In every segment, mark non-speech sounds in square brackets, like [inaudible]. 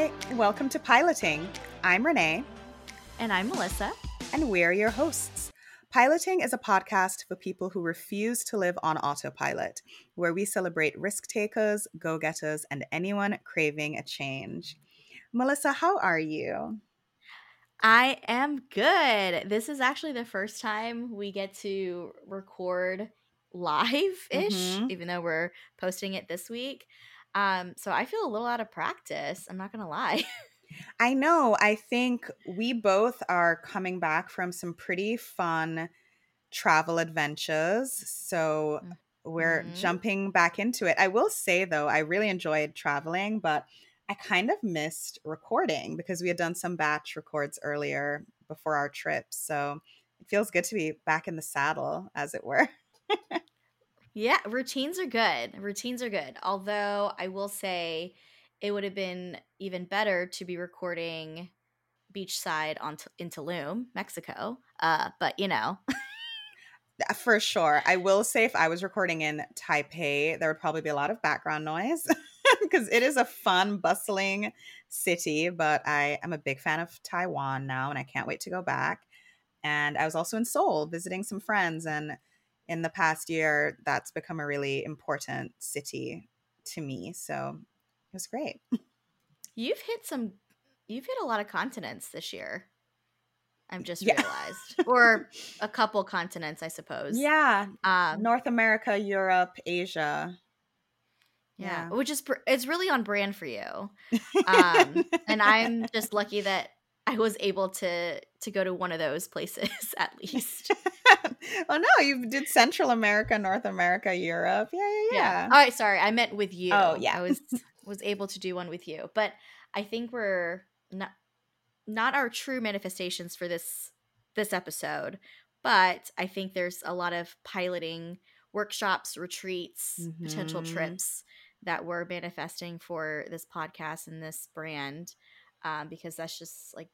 Hi, welcome to Piloting. I'm Renee. And I'm Melissa. And we're your hosts. Piloting is a podcast for people who refuse to live on autopilot, where we celebrate risk takers, go getters, and anyone craving a change. Melissa, how are you? I am good. This is actually the first time we get to record live ish, mm-hmm. even though we're posting it this week. Um, so I feel a little out of practice. I'm not going to lie. [laughs] I know. I think we both are coming back from some pretty fun travel adventures. So mm, we're mm-hmm. jumping back into it. I will say, though, I really enjoyed traveling, but I kind of missed recording because we had done some batch records earlier before our trip. So it feels good to be back in the saddle, as it were. [laughs] Yeah, routines are good. Routines are good. Although I will say it would have been even better to be recording beachside on t- in Tulum, Mexico. Uh, but you know. [laughs] For sure. I will say if I was recording in Taipei, there would probably be a lot of background noise [laughs] because it is a fun, bustling city. But I am a big fan of Taiwan now and I can't wait to go back. And I was also in Seoul visiting some friends and in the past year, that's become a really important city to me. So it was great. You've hit some, you've hit a lot of continents this year. I've just yeah. realized, or a couple continents, I suppose. Yeah, um, North America, Europe, Asia. Yeah, yeah. which is it's really on brand for you. Um, [laughs] and I'm just lucky that I was able to to go to one of those places [laughs] at least. [laughs] oh no, you did Central America, North America, Europe. Yeah, yeah, yeah. yeah. All right, sorry, I meant with you. Oh yeah, I was was able to do one with you, but I think we're not not our true manifestations for this this episode, but I think there's a lot of piloting workshops, retreats, mm-hmm. potential trips that we're manifesting for this podcast and this brand um, because that's just like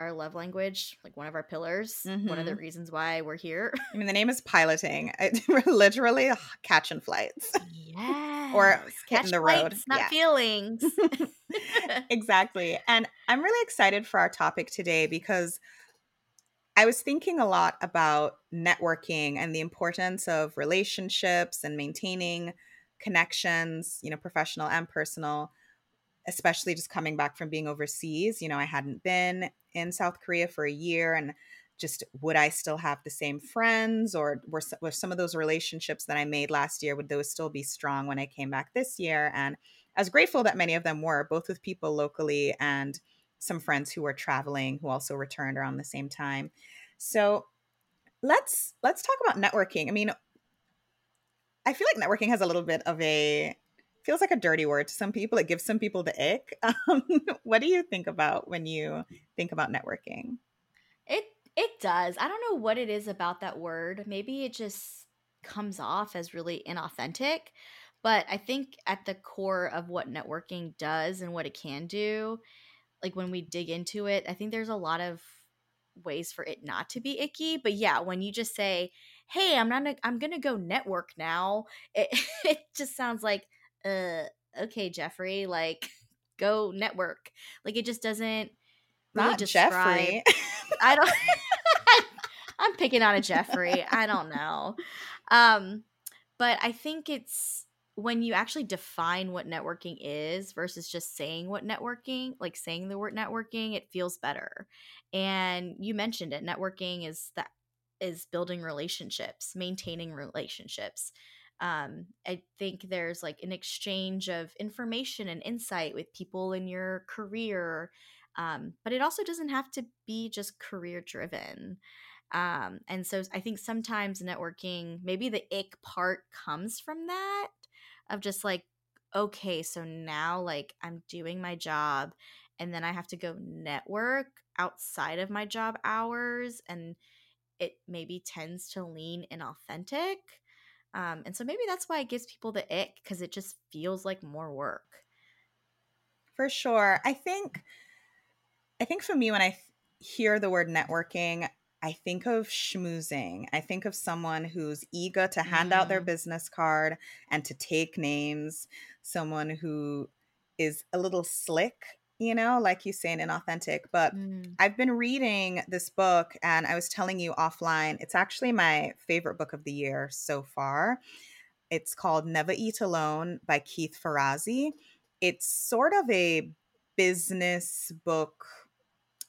our love language, like one of our pillars, mm-hmm. one of the mm-hmm. reasons why we're here. I mean, the name is piloting. [laughs] we're literally catching flights. Yeah. [laughs] or hitting the road. Not yeah. feelings. [laughs] exactly. And I'm really excited for our topic today because I was thinking a lot about networking and the importance of relationships and maintaining connections, you know, professional and personal especially just coming back from being overseas. You know, I hadn't been in South Korea for a year and just would I still have the same friends or were, were some of those relationships that I made last year, would those still be strong when I came back this year? And I was grateful that many of them were, both with people locally and some friends who were traveling who also returned around the same time. So let's let's talk about networking. I mean, I feel like networking has a little bit of a feels like a dirty word to some people. It gives some people the ick. [laughs] Um, what do you think about when you think about networking? It it does. I don't know what it is about that word. Maybe it just comes off as really inauthentic. But I think at the core of what networking does and what it can do, like when we dig into it, I think there's a lot of ways for it not to be icky. But yeah, when you just say, "Hey, I'm not. A, I'm gonna go network now," [laughs] it it just sounds like uh okay jeffrey like [laughs] go network. Like it just doesn't really not describe jeffrey [laughs] i don't [laughs] i'm picking on a jeffrey. I don't know. Um but i think it's when you actually define what networking is versus just saying what networking like saying the word networking it feels better. And you mentioned it networking is that is building relationships maintaining relationships um, I think there's like an exchange of information and insight with people in your career. Um, but it also doesn't have to be just career driven. Um, and so I think sometimes networking, maybe the ick part comes from that of just like, okay, so now like I'm doing my job and then I have to go network outside of my job hours and it maybe tends to lean inauthentic. Um, and so maybe that's why it gives people the ick because it just feels like more work. For sure. I think I think for me when I hear the word networking, I think of schmoozing. I think of someone who's eager to hand mm. out their mm-hmm. business card and to take names, someone who is a little slick you know, like you say, an inauthentic. But mm. I've been reading this book and I was telling you offline, it's actually my favorite book of the year so far. It's called Never Eat Alone by Keith Ferrazzi. It's sort of a business book.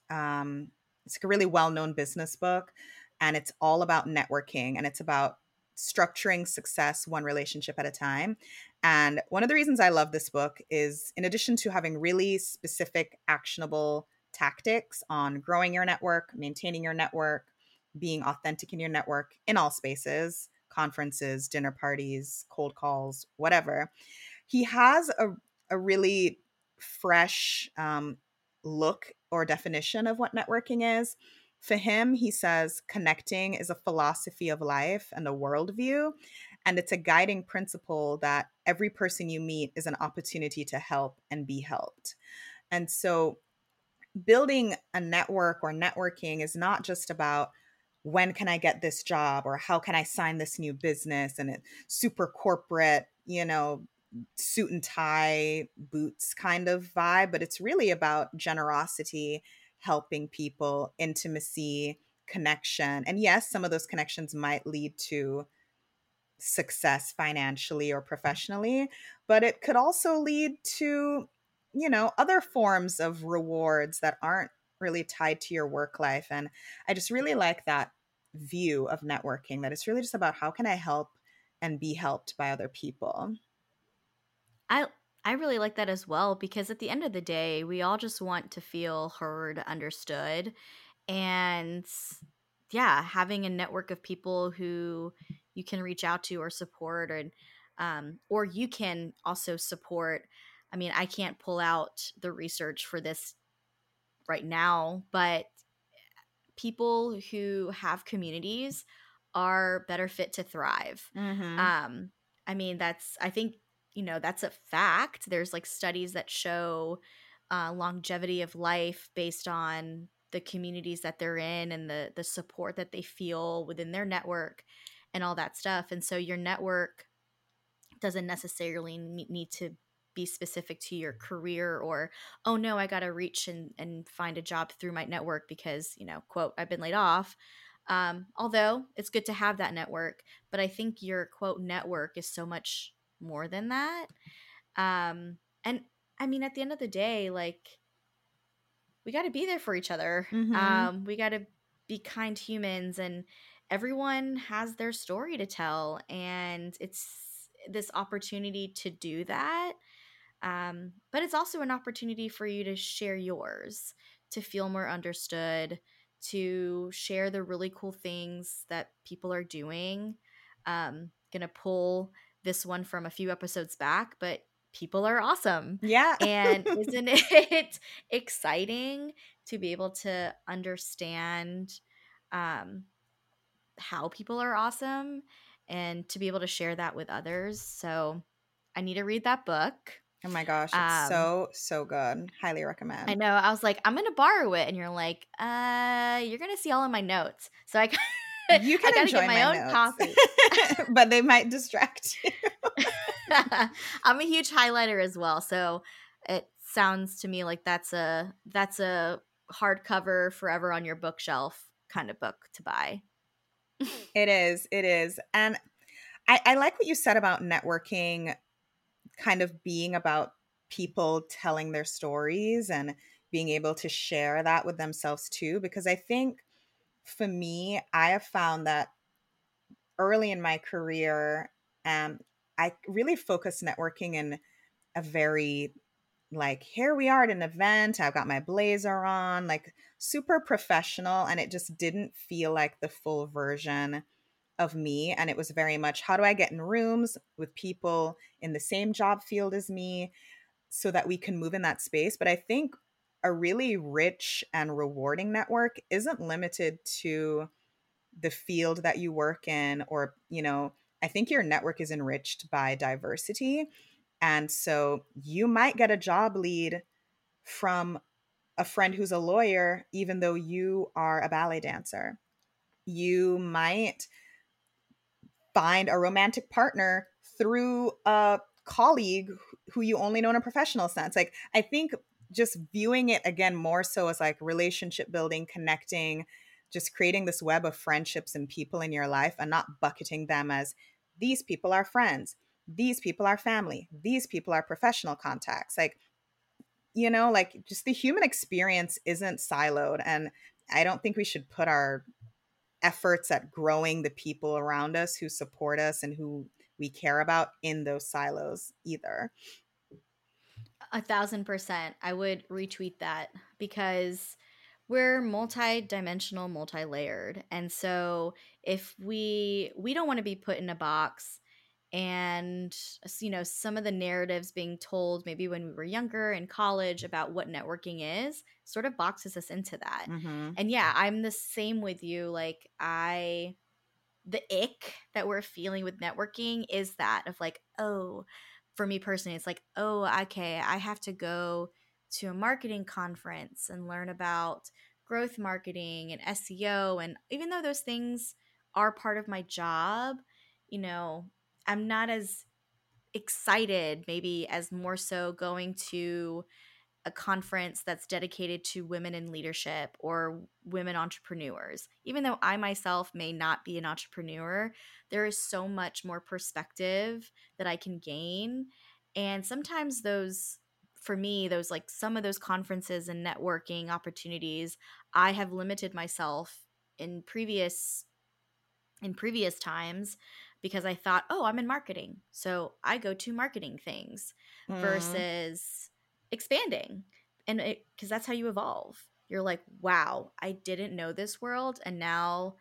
Um, it's a really well known business book, and it's all about networking and it's about structuring success one relationship at a time. And one of the reasons I love this book is, in addition to having really specific, actionable tactics on growing your network, maintaining your network, being authentic in your network in all spaces conferences, dinner parties, cold calls, whatever he has a, a really fresh um, look or definition of what networking is. For him, he says connecting is a philosophy of life and a worldview. And it's a guiding principle that every person you meet is an opportunity to help and be helped. And so, building a network or networking is not just about when can I get this job or how can I sign this new business and it's super corporate, you know, suit and tie boots kind of vibe, but it's really about generosity, helping people, intimacy, connection. And yes, some of those connections might lead to success financially or professionally, but it could also lead to, you know, other forms of rewards that aren't really tied to your work life. And I just really like that view of networking that it's really just about how can I help and be helped by other people. I I really like that as well because at the end of the day, we all just want to feel heard, understood, and yeah, having a network of people who you can reach out to or support, or um, or you can also support. I mean, I can't pull out the research for this right now, but people who have communities are better fit to thrive. Mm-hmm. Um, I mean, that's I think you know that's a fact. There's like studies that show uh, longevity of life based on the communities that they're in and the the support that they feel within their network and all that stuff and so your network doesn't necessarily need to be specific to your career or oh no i gotta reach and, and find a job through my network because you know quote i've been laid off. Um, although it's good to have that network but i think your quote network is so much more than that. Um, and I mean, at the end of the day, like we got to be there for each other. Mm-hmm. Um, we got to be kind humans, and everyone has their story to tell, and it's this opportunity to do that. Um, but it's also an opportunity for you to share yours, to feel more understood, to share the really cool things that people are doing. Um, gonna pull this one from a few episodes back, but people are awesome. Yeah. and [laughs] isn't it exciting to be able to understand um, how people are awesome and to be able to share that with others? So I need to read that book. Oh my gosh, it's um, so so good. Highly recommend. I know. I was like, I'm gonna borrow it, and you're like, uh, you're gonna see all of my notes. So I [laughs] you can enjoy my, my, own notes. copy, [laughs] [laughs] but they might distract you. [laughs] I'm a huge highlighter as well, so it sounds to me like that's a that's a hardcover forever on your bookshelf kind of book to buy. it is, it is, and I, I like what you said about networking, kind of being about people telling their stories and being able to share that with themselves too, because I think for me, I have found that early in my career, um, I really focused networking in a very like here we are at an event i've got my blazer on like super professional and it just didn't feel like the full version of me and it was very much how do i get in rooms with people in the same job field as me so that we can move in that space? But i think a really rich and rewarding network isn't limited to the field that you work in or you know i think your network is enriched by diversity and so you might get a job lead from a friend who's a lawyer even though you are a ballet dancer. You might find a romantic partner through a colleague who you only know in a professional sense. Like i think just viewing it again more so as like relationship building, connecting, just creating this web of friendships and people in your life and not bucketing them as these people are friends, these people are family, these people are professional contacts. Like, you know, like just the human experience isn't siloed. And I don't think we should put our efforts at growing the people around us who support us and who we care about in those silos either. A thousand percent. I would retweet that because we're multi-dimensional, multi-layered. And so if we we don't want to be put in a box and you know some of the narratives being told maybe when we were younger in college about what networking is sort of boxes us into that mm-hmm. and yeah i'm the same with you like i the ick that we're feeling with networking is that of like oh for me personally it's like oh okay i have to go to a marketing conference and learn about growth marketing and seo and even though those things are part of my job you know I'm not as excited maybe as more so going to a conference that's dedicated to women in leadership or women entrepreneurs. Even though I myself may not be an entrepreneur, there is so much more perspective that I can gain. And sometimes those, for me, those like some of those conferences and networking opportunities, I have limited myself in previous in previous times because I thought, oh, I'm in marketing. So I go to marketing things mm. versus expanding. And because that's how you evolve. You're like, wow, I didn't know this world. And now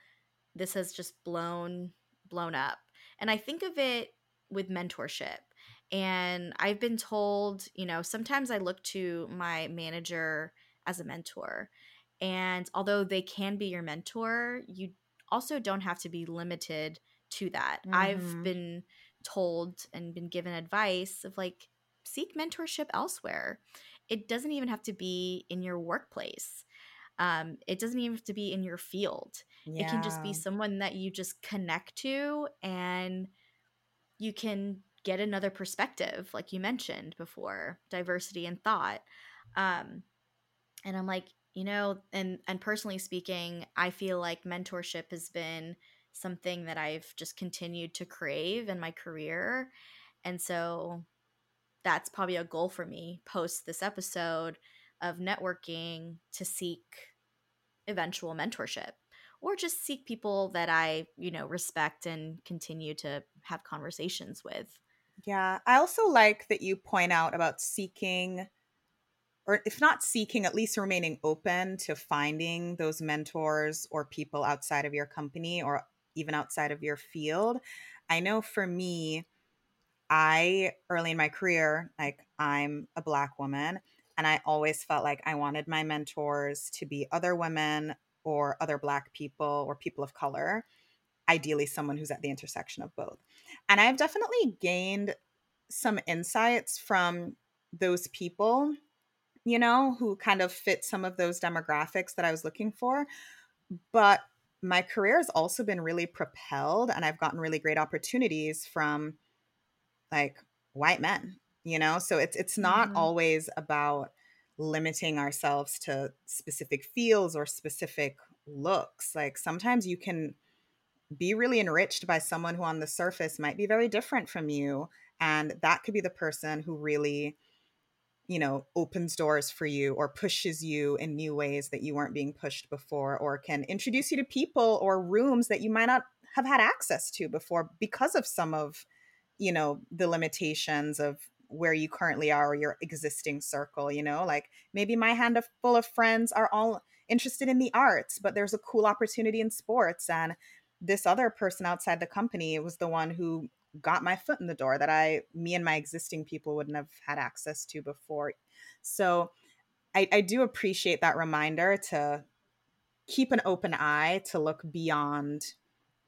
this has just blown, blown up. And I think of it with mentorship. And I've been told, you know, sometimes I look to my manager as a mentor. And although they can be your mentor, you also don't have to be limited to that. Mm-hmm. I've been told and been given advice of like seek mentorship elsewhere. It doesn't even have to be in your workplace. Um, it doesn't even have to be in your field. Yeah. It can just be someone that you just connect to and you can get another perspective, like you mentioned before, diversity and thought. Um, and I'm like, you know, and and personally speaking, I feel like mentorship has been something that I've just continued to crave in my career. And so that's probably a goal for me post this episode of networking to seek eventual mentorship or just seek people that I, you know, respect and continue to have conversations with. Yeah. I also like that you point out about seeking or if not seeking, at least remaining open to finding those mentors or people outside of your company or even outside of your field. I know for me, I early in my career, like I'm a black woman, and I always felt like I wanted my mentors to be other women or other black people or people of color, ideally someone who's at the intersection of both. And I've definitely gained some insights from those people, you know, who kind of fit some of those demographics that I was looking for. But my career has also been really propelled and I've gotten really great opportunities from like white men, you know? So it's it's not mm-hmm. always about limiting ourselves to specific fields or specific looks. Like sometimes you can be really enriched by someone who on the surface might be very different from you and that could be the person who really you know, opens doors for you or pushes you in new ways that you weren't being pushed before, or can introduce you to people or rooms that you might not have had access to before because of some of, you know, the limitations of where you currently are or your existing circle, you know, like maybe my hand full of friends are all interested in the arts, but there's a cool opportunity in sports. And this other person outside the company was the one who got my foot in the door that I, me and my existing people wouldn't have had access to before. So I, I do appreciate that reminder to keep an open eye to look beyond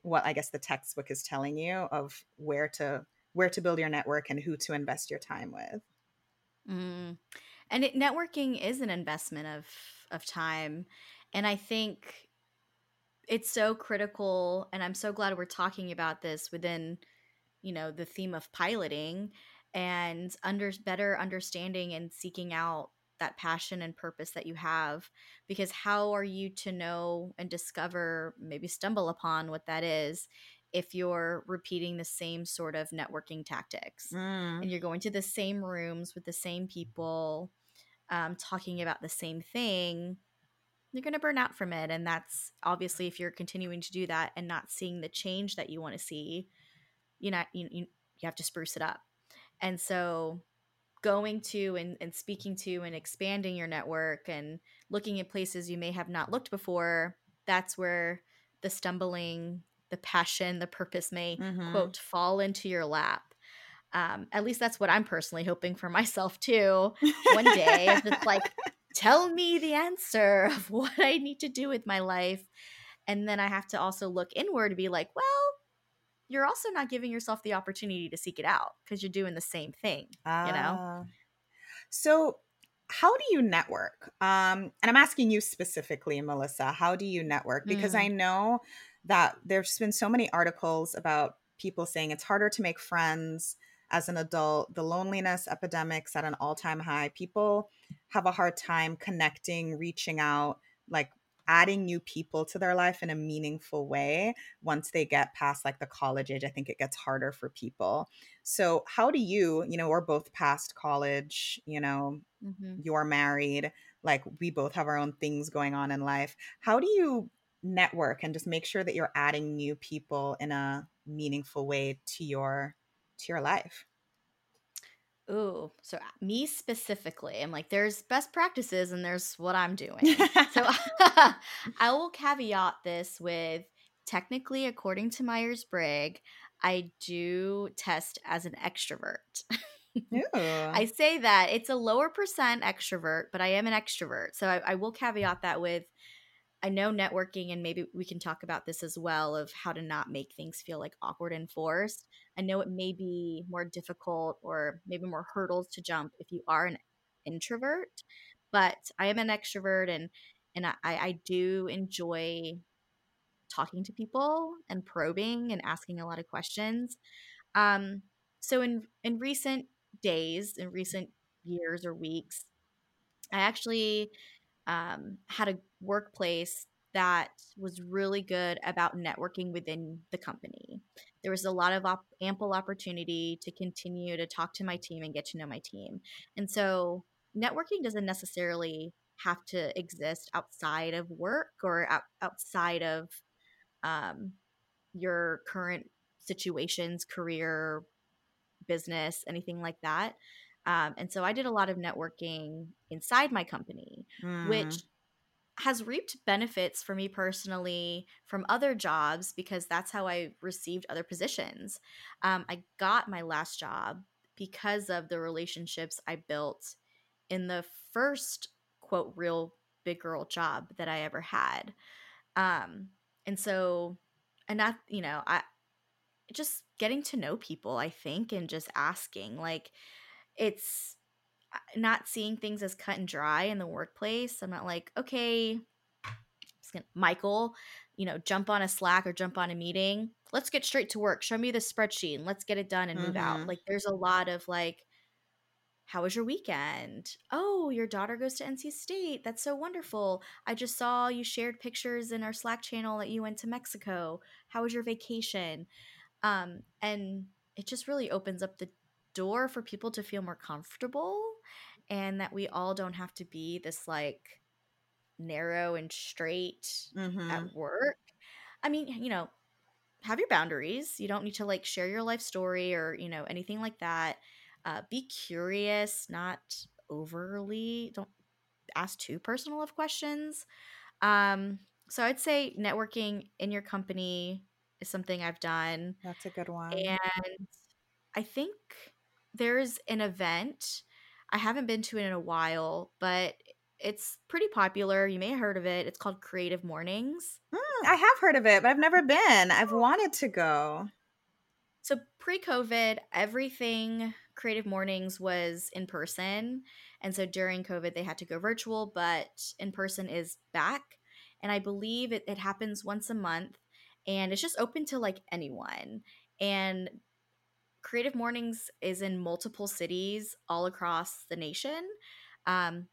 what I guess the textbook is telling you of where to where to build your network and who to invest your time with. Mm. And it, networking is an investment of of time, and I think it's so critical. And I'm so glad we're talking about this within you know the theme of piloting and under better understanding and seeking out that passion and purpose that you have because how are you to know and discover maybe stumble upon what that is if you're repeating the same sort of networking tactics Mm. and you're going to the same rooms with the same people um, talking about the same thing you're going to burn out from it and that's obviously if you're continuing to do that and not seeing the change that you want to see you know you, you, you have to spruce it up and so going to and, and speaking to and expanding your network and looking at places you may have not looked before that's where the stumbling the passion the purpose may Mhm. quote fall into your lap um, at least that's what i'm personally hoping for myself too one day it's like [laughs] tell me the answer of what i need to do with my life and then i have to also look inward to be like well you're also not giving yourself the opportunity to seek it out because you're doing the same thing you know Ah. So, how do you network? Um, and I'm asking you specifically, Melissa, how do you network? Because I know that there's been so many articles about people saying it's harder to make friends as an adult, the loneliness epidemic's at an all time high. People have a hard time connecting, reaching out, like adding new people to their life in a meaningful way once they get past like the college age. I think it gets harder for people. So, how do you, you know, we're both past college, you know, hmm you're married, like we both have our own things going on in life. How do you network and just make sure that you're adding new people in a meaningful way to your to your life? Ooh, so uh, me specifically, I'm like, there's best practices and there's what I'm doing. So [laughs] [laughs] I will caveat this with technically, according to Myers Briggs, I do test as an extrovert. [laughs] I say that it's a lower percent extrovert, but I am an extrovert. So I, I will caveat that with I know networking, and maybe we can talk about this as well of how to not make things feel like awkward and forced. I know it may be more difficult or maybe more hurdles to jump if you are an introvert, but I am an extrovert and and I, I do enjoy talking to people and probing and asking a lot of questions. Um, so in in recent days, in recent years or weeks, I actually um, had a workplace that was really good about networking within the company. There was a lot of op- ample opportunity to continue to talk to my team and get to know my team. And so, networking doesn't necessarily have to exist outside of work or out- outside of um, your current situations, career, business, anything like that. Um, and so I did a lot of networking inside my company, Mm. which has reaped benefits for me personally from other jobs because that's how I received other positions. Um, I got my last job because of the relationships I built in the first quote real big girl job that I ever had. Um, and so, and that, you know, I just getting to know people, I think, and just asking like, it's not seeing things as cut and dry in the workplace. I'm not like, okay, gonna, Michael, you know, jump on a Slack or jump on a meeting. Let's get straight to work. Show me the spreadsheet and let's get it done and move out. Mhm. Like, there's a lot of like, how was your weekend? Oh, your daughter goes to NC State. That's so wonderful. I just saw you shared pictures in our Slack channel that you went to Mexico. How was your vacation? Um, and it just really opens up the door for people to feel more comfortable and that we all don't have to be this like narrow and straight Mhm. at work. I mean, you know, have your boundaries. You don't need to like share your life story or, you know, anything like that. Uh, be curious, not overly, don't ask too personal of questions. Um, so I'd say networking in your company is something I've done. That's a good one. And I think there's an event. I haven't been to it in a while, but it's pretty popular. You may have heard of it. It's called Creative Mornings. Mm, I have heard of it, but I've never been. I've wanted to go. So pre COVID, everything Creative Mornings was in person. And so during COVID, they had to go virtual, but in person is back. And I believe it, it happens once a month and it's just open to like anyone. And Creative Mornings is in multiple cities all across the nation. Um,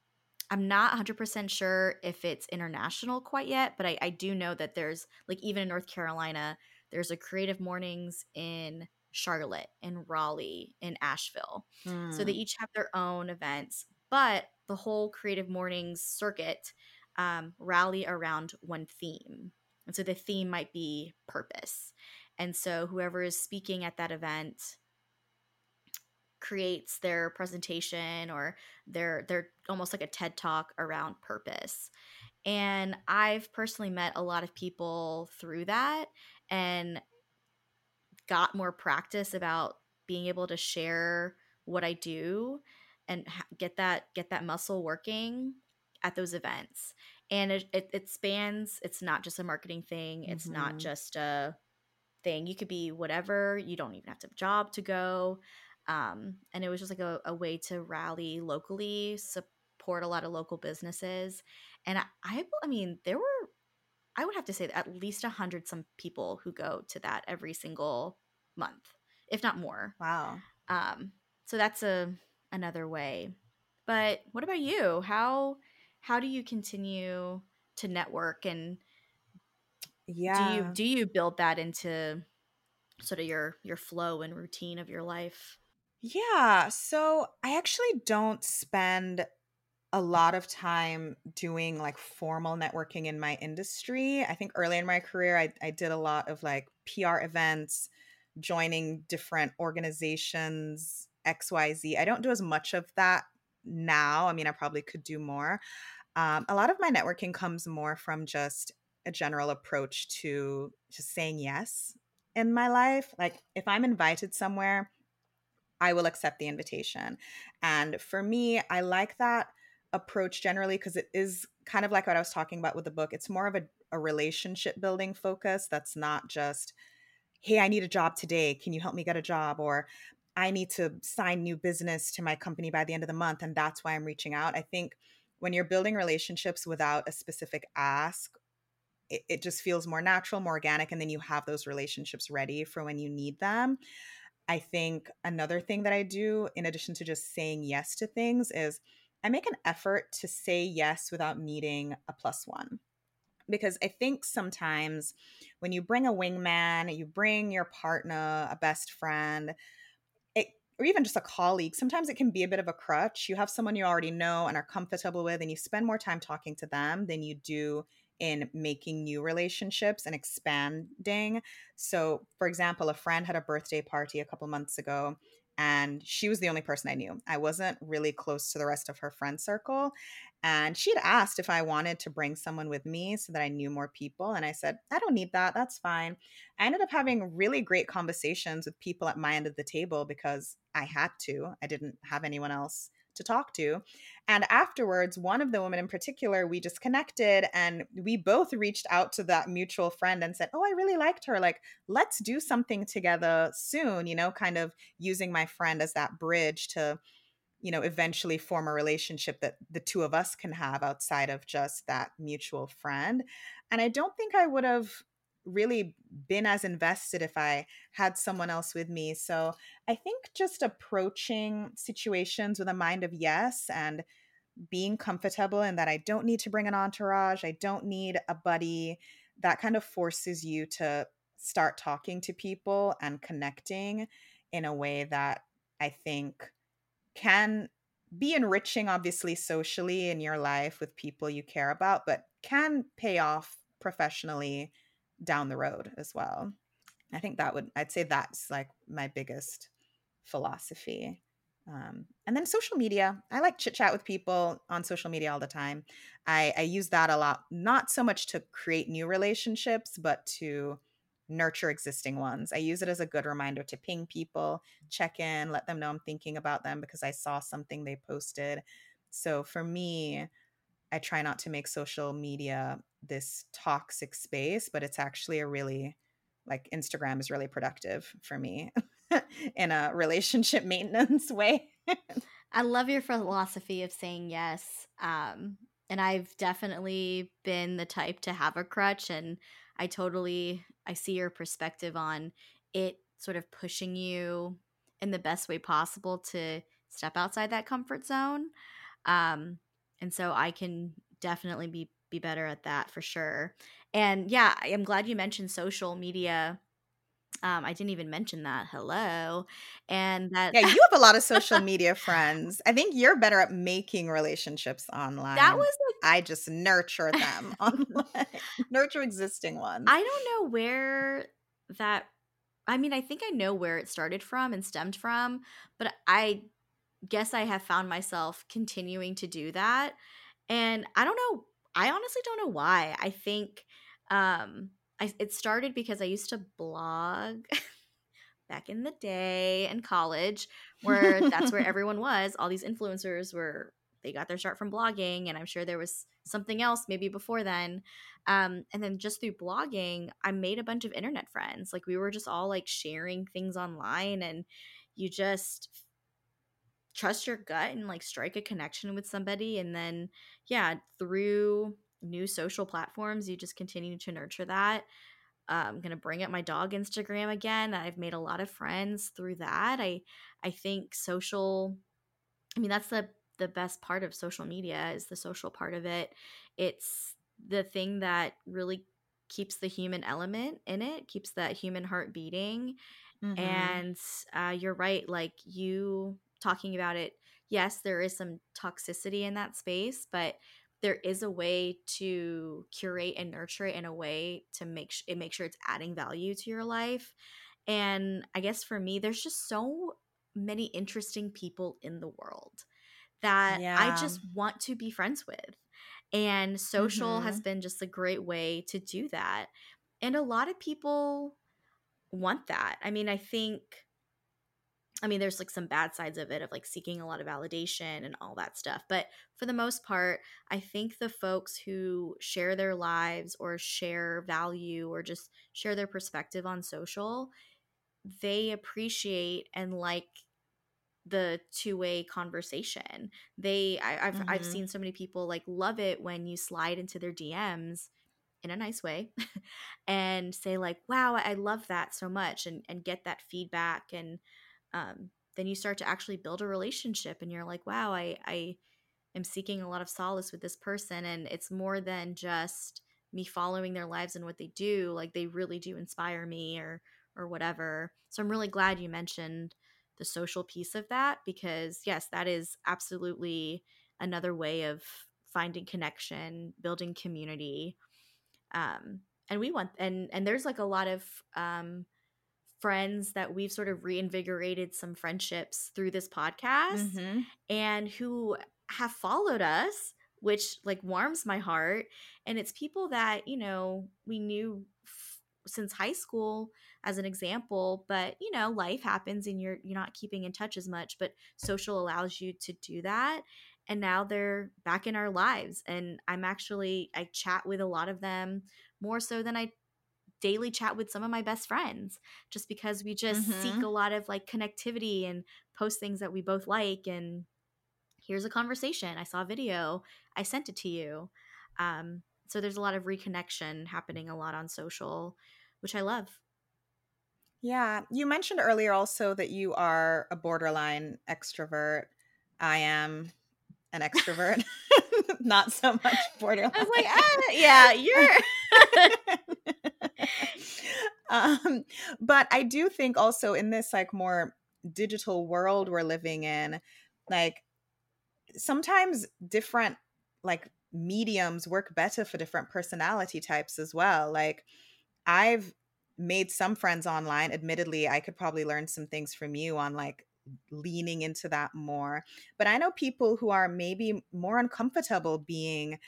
I'm not 100% sure if it's international quite yet, but I, I do know that there's, like, even in North Carolina, there's a Creative Mornings in Charlotte, in Raleigh, in Asheville. Mm. So they hmm. each have their own events, but the whole Creative Mornings circuit um, rally around one theme. And so the theme might be purpose. And so whoever is speaking at that event creates their presentation or their they're almost like a TED talk around purpose. And I've personally met a lot of people through that and got more practice about being able to share what I do and get that get that muscle working at those events and it, it, it, spans it's not just a marketing thing it's mm-hmm. not just a thing. You could be whatever you don't even have to have a job to go um, and it was just like a, a, way to rally locally support a lot of local businesses and I, I, I mean there were i would have to say at least a hundred some people who go to that every single month if not more. Wow. Um, so that's a another way. But what about you? How how do you continue to network and yeah do you do you build that into sort of your your flow and routine of your life yeah so i actually don't spend a lot of time doing like formal networking in my industry i think early in my career i, I did a lot of like pr events joining different organizations xyz i don't do as much of that now. I mean, I probably could do more. Um, a lot of my networking comes more from just a general approach to just saying yes in my life. Like, if I'm invited somewhere, I will accept the invitation. And for me, I like that approach generally because it is kind of like what I was talking about with the book. It's more of a, a relationship building focus that's not just, hey, I need a job today. Can you help me get a job? Or I need to sign new business to my company by the end of the month. And that's why I'm reaching out. I think when you're building relationships without a specific ask, it, it just feels more natural, more organic. And then you have those relationships ready for when you need them. I think another thing that I do, in addition to just saying yes to things, is I make an effort to say yes without needing a plus one. Because I think sometimes when you bring a wingman, you bring your partner, a best friend, it, or even just a colleague, sometimes it can be a bit of a crutch. You have someone you already know and are comfortable with, and you spend more time talking to them than you do in making new relationships and expanding. So, for example, a friend had a birthday party a couple months ago, and she was the only person I knew. I wasn't really close to the rest of her friend circle. And she had asked if I wanted to bring someone with me so that I knew more people. And I said, I don't need that. That's fine. I ended up having really great conversations with people at my end of the table because I had to. I didn't have anyone else to talk to. And afterwards, one of the women in particular, we just connected and we both reached out to that mutual friend and said, Oh, I really liked her. Like, let's do something together soon, you know, kind of using my friend as that bridge to you know eventually form a relationship that the two of us can have outside of just that mutual friend and i don't think i would have really been as invested if i had someone else with me. So i think just approaching situations with a mind of yes and being comfortable and that i don't need to bring an entourage i don't need a buddy that kind of forces you to start talking to people and connecting in a way that i think can be enriching, obviously, socially in your life with people you care about, but can pay off professionally down the road as well. I think that would, I'd say that's like my biggest philosophy. Um, and then social media. I like chit chat with people on social media all the time. I, I use that a lot, not so much to create new relationships, but to nurture existing ones. I use it as a good reminder to ping people, check in, let them know I'm thinking about them because I saw something they posted. So for me, I try not to make social media this toxic space, but it's actually a really like Instagram is really productive for me [laughs] in a relationship [laughs] maintenance way. I love your philosophy of saying yes. Um, and I've definitely been the type to have a crutch and I totally I see your perspective on it sort of pushing you in the best way possible to step outside that comfort zone. Um, and so I can definitely be be better at that for sure. And yeah, I'm glad you mentioned social media um, I didn't even mention that. Hello. And that Yeah, you have a lot of social [laughs] media friends. I think you're better at making relationships online. that was like I just nurture them [laughs] online. [laughs] nurture existing ones. I don't know where that I mean, I think I know where it started from and stemmed from, but I guess I have found myself continuing to do that. And I don't know, I honestly don't know why. I think um I it started because I used to blog [laughs] back in the day in college where that's where [laughs] everyone was. All these influencers were they got their start from blogging and I'm sure there was something else maybe before then. Um, and then just through blogging, I made a bunch of internet friends. Like we were just all like sharing things online and you just trust your gut and like strike a connection with somebody and then yeah, through new social platforms, you just continue to nurture that. Uh, I'm gonna bring up my dog Instagram again. I've made a lot of friends through that. I I think social. I mean, that's the the best part of social media is the social part of it. It's the thing that really keeps the human element in it, keeps that human heart beating. Mhm. And uh, you're right, like you talking about it. Yes, there is some toxicity in that space, but there is a way to curate and nurture it in a way to make sh- it make sure it's adding value to your life. And I guess for me, there's just so many interesting people in the world that I just want to be friends with. And social has Mhm. been just a great way to do that. And a lot of people want that. I mean, I think I mean, there's like some bad sides of it of like seeking a lot of validation and all that stuff. But for the most part, I think the folks who share their lives or share value or just share their perspective on social, they appreciate and like the two-way conversation. They I, I've I've Mhm. seen so many people like love it when you slide into their DMs in a nice way [laughs] and say like wow i love that so much and and get that feedback and um, then you start to actually build a relationship and you're like wow i i am seeking a lot of solace with this person. And it's more than just me following their lives and what they do like they really do inspire me or or whatever. So i'm really glad you mentioned the social piece of that because yes that is absolutely another way of finding connection building community um and we want and and there's like a lot of um friends that we've sort of reinvigorated some friendships through this podcast Mhm. and who have followed us which like warms my heart. And it's people that you know we knew f- since high school as an example but you know life happens and you're you're not keeping in touch as much but social allows you to do that. And now they're back in our lives. And i'm actually i chat with a lot of them more so than i daily chat with some of my best friends just because we just seek Mhm. a lot of like connectivity and post things that we both like and here's a conversation i saw a video i sent it to you um, so there's a lot of reconnection happening a lot on social which i love Yeah. You mentioned earlier also that you are a borderline extrovert. I am an extrovert, [laughs] not so much borderline. [laughs] i was like ah, yeah you're [laughs] um, [laughs] but I do think also in this like more digital world we're living in, like sometimes different like mediums work better for different personality types as well. Like I've made some friends online. Admittedly, I could probably learn some things from you on like leaning into that more. But I know people who are maybe more uncomfortable being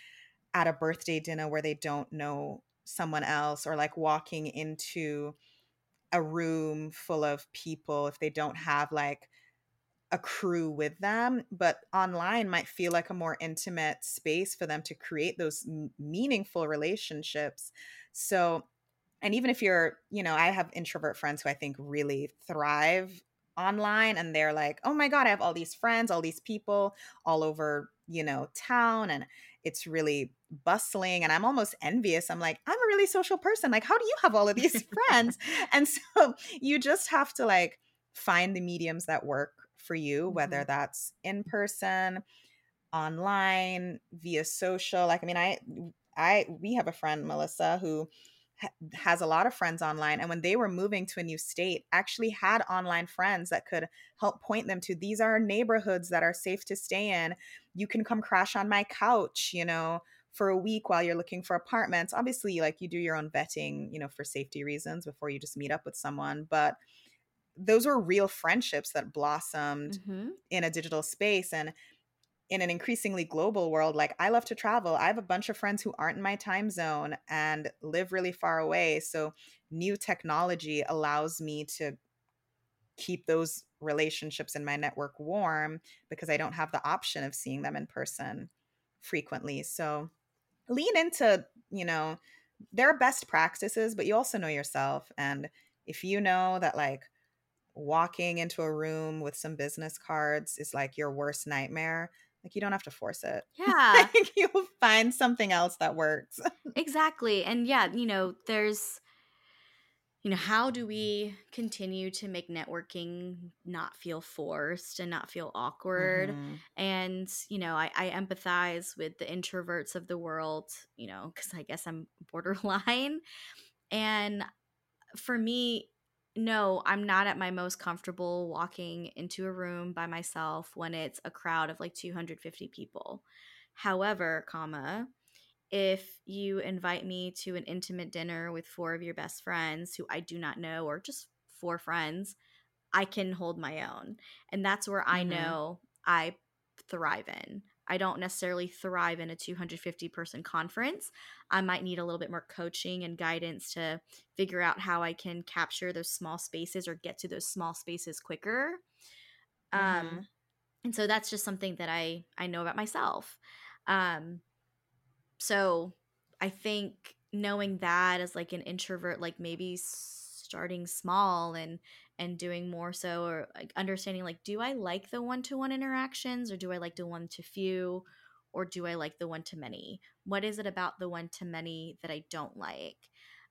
at a birthday dinner where they don't know someone else or like walking into a room full of people if they don't have like a crew with them but online might feel like a more intimate space for them to create those m- meaningful relationships. So and even if you're you know i have introvert friends who i think really thrive online and they're like oh my god i have all these friends all these people all over you know town and it's really bustling and i'm almost envious i'm like i'm a really social person like how do you have all of these [laughs] friends and so you just have to like find the mediums that work for you whether Mhm. that's in person online via social. Like, I mean, I, I, we have a friend, Melissa, who ha- has a lot of friends online. And when they were moving to a new state, actually had online friends that could help point them to these are neighborhoods that are safe to stay in. You can come crash on my couch, you know, for a week while you're looking for apartments. Obviously, like you do your own vetting, you know, for safety reasons before you just meet up with someone. But those were real friendships that blossomed Mm-hmm. in a digital space. And in an increasingly global world, like I love to travel. I have a bunch of friends who aren't in my time zone and live really far away. So new technology allows me to keep those relationships in my network warm because I don't have the option of seeing them in person frequently. So lean into, you know, there are best practices, but you also know yourself. And if you know that like walking into a room with some business cards is like your worst nightmare, like you don't have to force it. [laughs] Yeah, Like, You'll find something else that works. [laughs] exactly. And yeah, you know, there's, you know, how do we continue to make networking not feel forced and not feel awkward? Mhm. And, you know, I, I empathize with the introverts of the world, you know, because I guess I'm [laughs] borderline. And for me, no, I'm not at my most comfortable walking into a room by myself when it's a crowd of like 250 people. However, comma, if you invite me to an intimate dinner with four of your best friends who I do not know or just four friends, I can hold my own. And that's where I Mhm. know I thrive in. I don't necessarily thrive in a 250 person conference. I might need a little bit more coaching and guidance to figure out how I can capture those small spaces or get to those small spaces quicker. Um, Mhm. and so that's just something that I I know about myself. Um, so I think knowing that as like an introvert, like maybe starting small and and doing more so, or like understanding like, do I like the one to one interactions, or do I like the one to few, or do I like the one to many? What is it about the one to many that I don't like?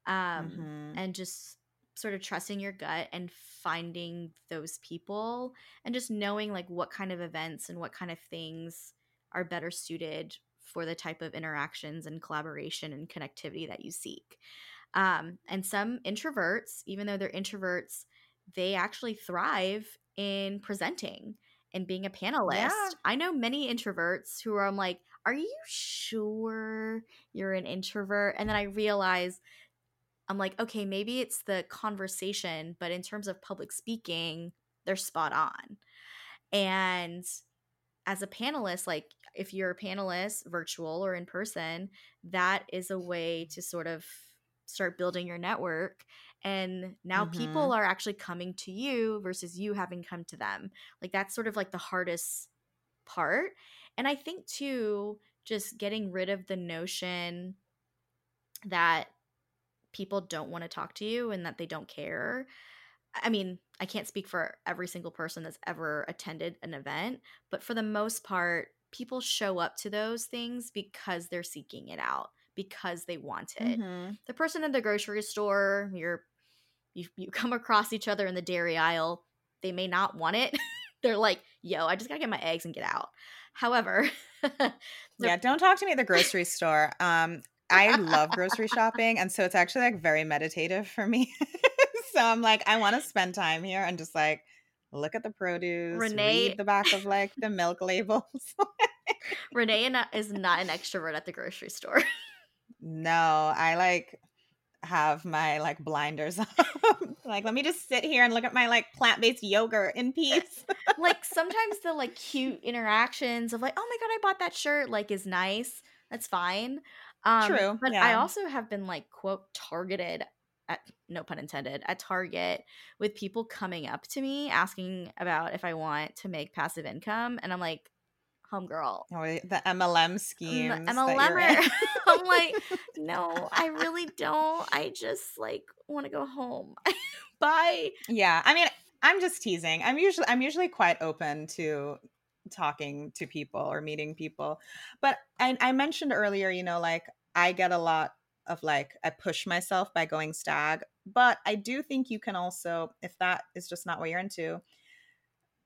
Um, Mhm. and just sort of trusting your gut and finding those people and just knowing like what kind of events and what kind of things are better suited for the type of interactions and collaboration and connectivity that you seek. Um, and some introverts, even though they're introverts, they actually thrive in presenting and being a panelist. Yeah. I know many introverts who are I'm like, are you sure you're an introvert? And then I realize I'm like, okay, maybe it's the conversation, but in terms of public speaking, they're spot on. And as a panelist, like if you're a panelist, virtual or in person, that is a way to sort of start building your network. And now people Mhm. are actually coming to you versus you having come to them. Like that's sort of like the hardest part. And I think too, just getting rid of the notion that people don't want to talk to you and that they don't care. I mean, I can't speak for every single person that's ever attended an event, but for the most part, people show up to those things because they're seeking it out, because they want it. Mhm. The person in the grocery store, you're you, you [laughs] come across each other in the dairy aisle, they may not want it. [laughs] they're like, "Yo, I just got to get my eggs and get out." However, [laughs] Yeah, don't talk to me at the grocery store. Um, I love grocery shopping, and so it's actually like very meditative for me. So I'm like, I want to spend time here and just like look at the produce, Renee- read the back of like the milk labels. [laughs] Renee is not an extrovert at the grocery store. no, I like have my like blinders [laughs] up. like, let me just sit here and look at my like plant-based yogurt in peace. like [laughs] sometimes the like cute interactions of like, oh my god, I bought that shirt, like is nice. That's fine. Um, True, But I also have been like quote targeted at no pun intended at Target with people coming up to me asking about if I want to make passive income, and I'm like, homegirl. Or the MLM a- mm, that I'm a you're lemmer. in. [laughs] I'm like, no, I really [laughs] don't. I just like want to go home. [laughs] Bye. Yeah, I mean, I'm just teasing. I'm usually I'm usually quite open to talking to people or meeting people. But I, I mentioned earlier, you know, like I get a lot of like I push myself by going stag, but I do think you can also, if that is just not what you're into,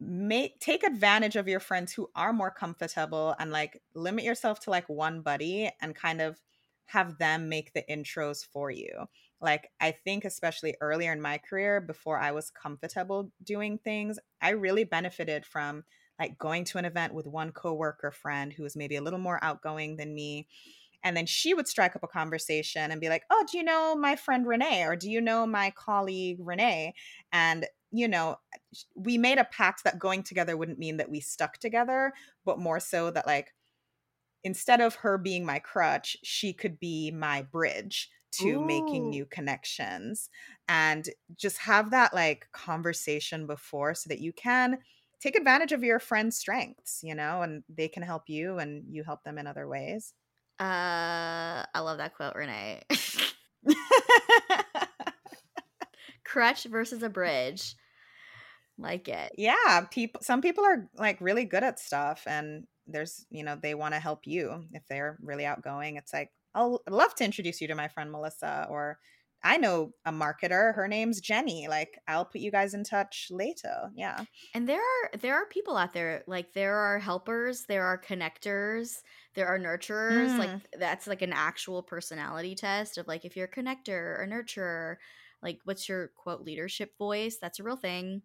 make take advantage of your friends who are more comfortable and like limit yourself to like one buddy and kind of have them make the intros for you. Like I think especially earlier in my career before I was comfortable doing things, I really benefited from like going to an event with one coworker friend who was maybe a little more outgoing than me and then she would strike up a conversation and be like, Oh, do you know my friend Renee? Or do you know my colleague Renee? And, you know, we made a pact that going together wouldn't mean that we stuck together, but more so that, like, instead of her being my crutch, she could be my bridge to Ooh. making new connections and just have that like conversation before so that you can take advantage of your friend's strengths, you know, and they can help you and you help them in other ways. Uh, I love that quote, Renee. [laughs] Crutch versus a bridge. Like it. Yeah, people some people are like really good at stuff and there's, you know, they want to help you if they're really outgoing. It's like, I'll love to introduce you to my friend Melissa or I know a marketer. Her name's Jenny. Like I'll put you guys in touch later. Yeah. And there are there are people out there like there are helpers, there are connectors, there are nurturers. Mm. Like that's like an actual personality test of like if you're a connector or nurturer, like what's your quote leadership voice? That's a real thing.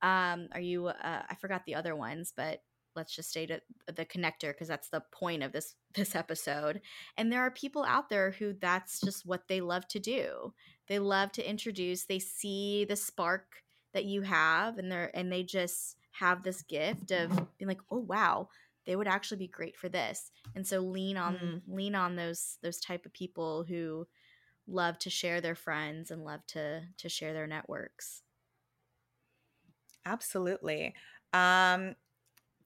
Um are you uh, I forgot the other ones, but let's just state it the connector because that's the point of this [laughs] this episode. And there are people out there who that's just what they love to do. They love to introduce they see the spark that you have and they're and they just have this gift of being like oh wow they would actually be great for this. And so lean on mm. lean on those those type of people who love to share their friends and love to to share their networks. Absolutely. Um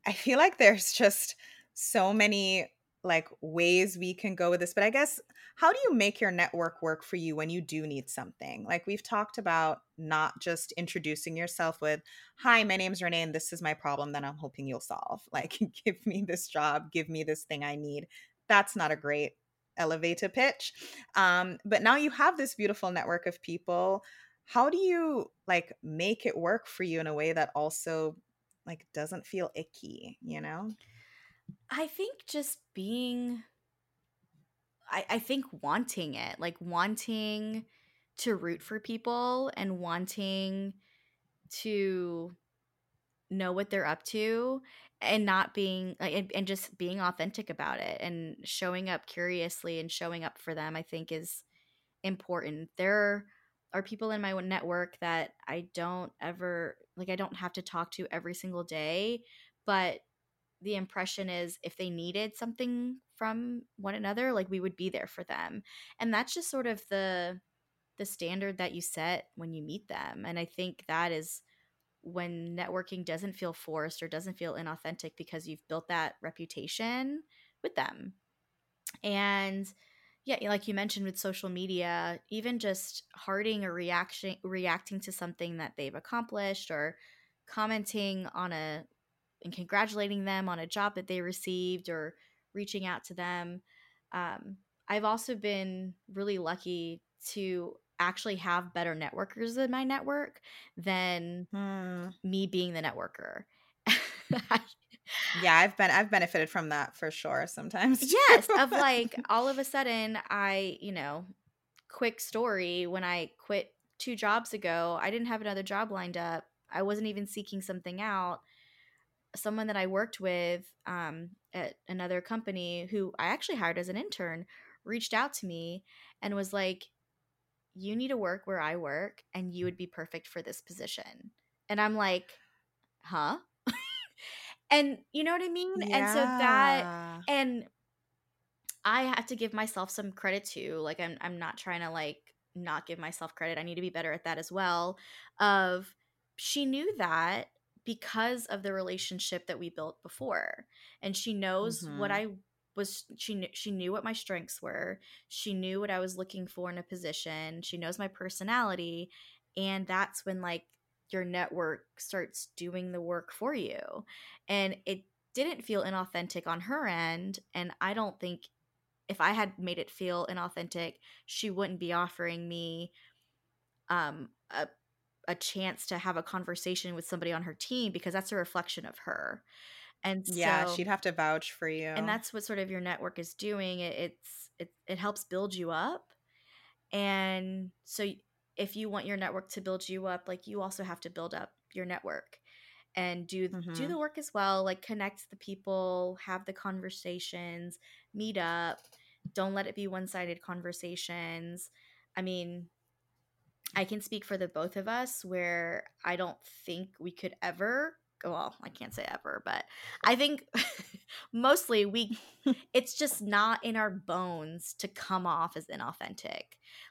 I feel like there's just so many like ways we can go with this, but I guess how do you make your network work for you when you do need something? Like we've talked about not just introducing yourself with, "Hi, my name's Renee and this is my problem that I'm hoping you'll solve." [laughs] Like give me this job, give me this thing I need. That's not a great elevator pitch. Um, but now you have this beautiful network of people. How do you like make it work for you in a way that also like doesn't feel icky, you know? I think just being I, I think wanting it, like wanting to root for people and wanting to know what they're up to and not being and, and just being authentic about it and showing up curiously and showing up for them i think is important there are people in my network that I don't ever like I don't have to talk to every single day, but the impression is if they needed something from one another, like we would be there for them. And that's just sort of the the standard that you set when you meet them. And I think that is when networking doesn't feel forced or doesn't feel inauthentic because you've built that reputation with them. And yeah like you mentioned with social media even just hearting or reaction reacting to something that they've accomplished or commenting on a and congratulating them on a job that they received or reaching out to them um, i've also been really lucky to actually have better networkers in my network than hmm. me being the networker [laughs] yeah i've been i've benefited from that for sure sometimes [laughs] yes of like all of a sudden i you know quick story when i quit two jobs ago i didn't have another job lined up i wasn't even seeking something out. Someone that i worked with um, at another company who i actually hired as an intern reached out to me and was like you need to work where i work and you would be perfect for this position. And i'm like huh and you know what I mean? Yeah. And so that and I have to give myself some credit too. Like I'm I'm not trying to like not give myself credit. I need to be better at that as well. Of she knew that because of the relationship that we built before. And she knows mm-hmm. what I was she knew she knew what my strengths were. She knew what I was looking for in a position. She knows my personality and that's when like your network starts doing the work for you. And it didn't feel inauthentic on her end. And I don't think if I had made it feel inauthentic, she wouldn't be offering me um, a, a chance to have a conversation with somebody on her team because that's a reflection of her. And yeah, so she'd have to vouch for you. and that's what sort of your network is doing. It, it's it it helps build you up. And so if you want your network to build you up, like you also have to build up your network and do do Mhm. the work as well, like connect the people, have the conversations, meet up. Don't let it be one-sided conversations. I mean, I can speak for the both of us where I don't think we could ever go well, I can't say ever, but I think [laughs] mostly we [laughs] it's just not in our bones to come off as inauthentic.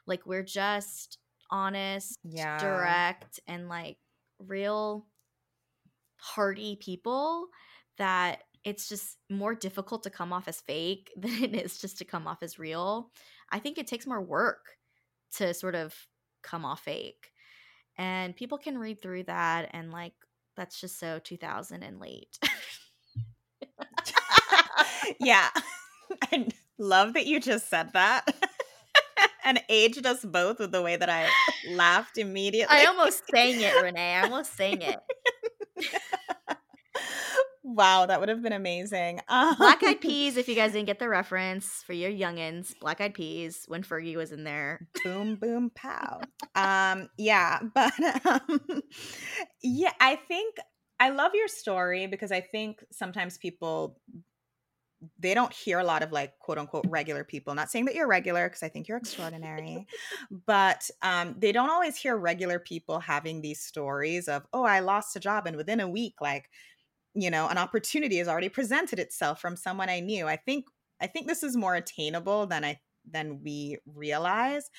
Like we're just honest, Yeah. direct and like real hearty people that it's just more difficult to come off as fake [laughs] than it is just to come off as real. I think it takes more work to sort of come off fake. And people can read through that and like that's just so 2000 and late. [laughs] yeah. [laughs] I love that you just said that. And aged us both with the way that I laughed [laughs] immediately. I almost sang it, Renee. I almost sang it. wow, that would have been amazing. Um, [laughs] Black Eyed Peas, if you guys didn't get the reference for your youngins, Black Eyed Peas when Fergie was in there. boom boom pow um yeah [laughs] but um, yeah i think i love your story because i think sometimes people they don't hear a lot of like quote unquote regular people. Not saying that you're regular because i think you're extraordinary but um, they don't always hear regular people having these stories of oh i lost a job and within a week like you know an opportunity has already presented itself from someone i knew. I think i think this is more attainable than i than we realize